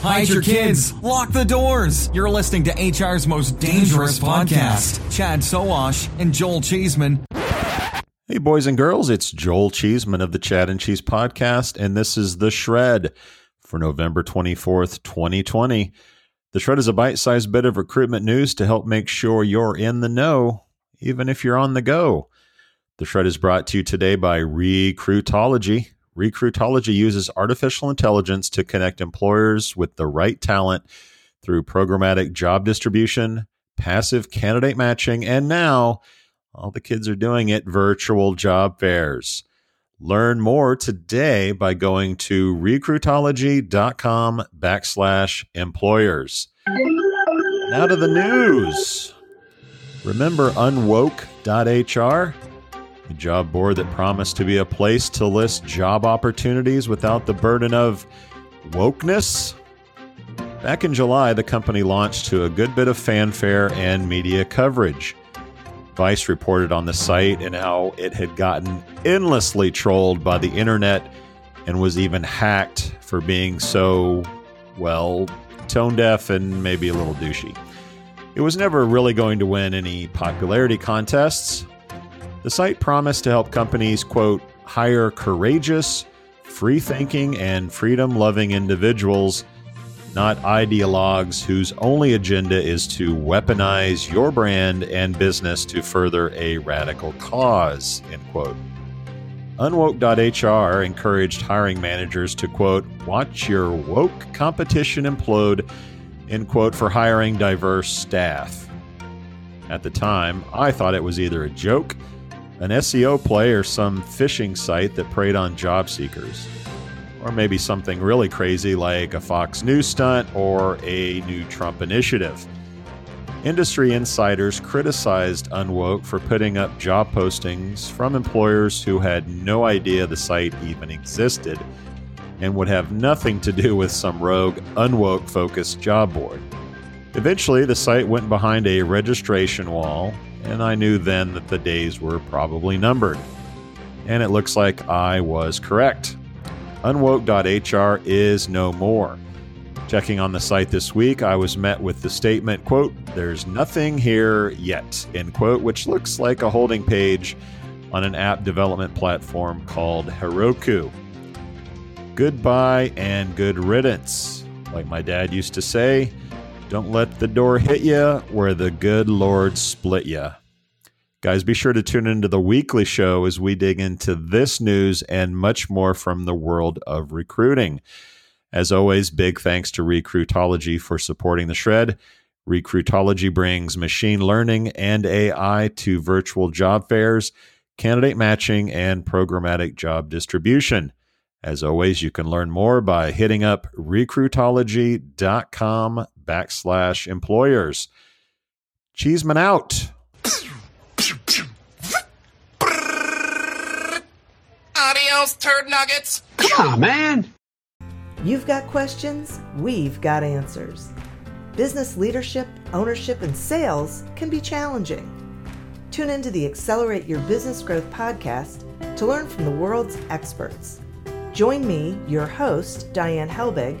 hide your kids, lock the doors. You're listening to HR's most dangerous podcast. Chad Sowash and Joel Cheesman. Hey, boys and girls, it's Joel Cheesman of the Chad and Cheese Podcast, and this is The Shred for November 24th, 2020. The Shred is a bite sized bit of recruitment news to help make sure you're in the know, even if you're on the go. The Shred is brought to you today by Recruitology. Recruitology uses artificial intelligence to connect employers with the right talent through programmatic job distribution, passive candidate matching, and now all the kids are doing it virtual job fairs. Learn more today by going to recruitology.com backslash employers. Now to the news. Remember unwoke.hr? A job board that promised to be a place to list job opportunities without the burden of wokeness? Back in July, the company launched to a good bit of fanfare and media coverage. Vice reported on the site and how it had gotten endlessly trolled by the internet and was even hacked for being so, well, tone deaf and maybe a little douchey. It was never really going to win any popularity contests. The site promised to help companies, quote, hire courageous, free thinking, and freedom loving individuals not ideologues whose only agenda is to weaponize your brand and business to further a radical cause, end quote. Unwoke.hr encouraged hiring managers to, quote, watch your woke competition implode, end quote, for hiring diverse staff. At the time, I thought it was either a joke, an SEO play, or some phishing site that preyed on job seekers or maybe something really crazy like a Fox News stunt or a new Trump initiative. Industry insiders criticized Unwoke for putting up job postings from employers who had no idea the site even existed and would have nothing to do with some rogue Unwoke focused job board. Eventually, the site went behind a registration wall, and I knew then that the days were probably numbered. And it looks like I was correct unwoke.hr is no more. Checking on the site this week, I was met with the statement, quote, there's nothing here yet, end quote, which looks like a holding page on an app development platform called Heroku. Goodbye and good riddance. Like my dad used to say, don't let the door hit you where the good Lord split you. Guys, be sure to tune into the weekly show as we dig into this news and much more from the world of recruiting. As always, big thanks to Recruitology for supporting the shred. Recruitology brings machine learning and AI to virtual job fairs, candidate matching, and programmatic job distribution. As always, you can learn more by hitting up recruitology.com backslash employers. Cheesman out. Adios, turd nuggets. Come on, man. You've got questions, we've got answers. Business leadership, ownership, and sales can be challenging. Tune into the Accelerate Your Business Growth podcast to learn from the world's experts. Join me, your host, Diane Helbig,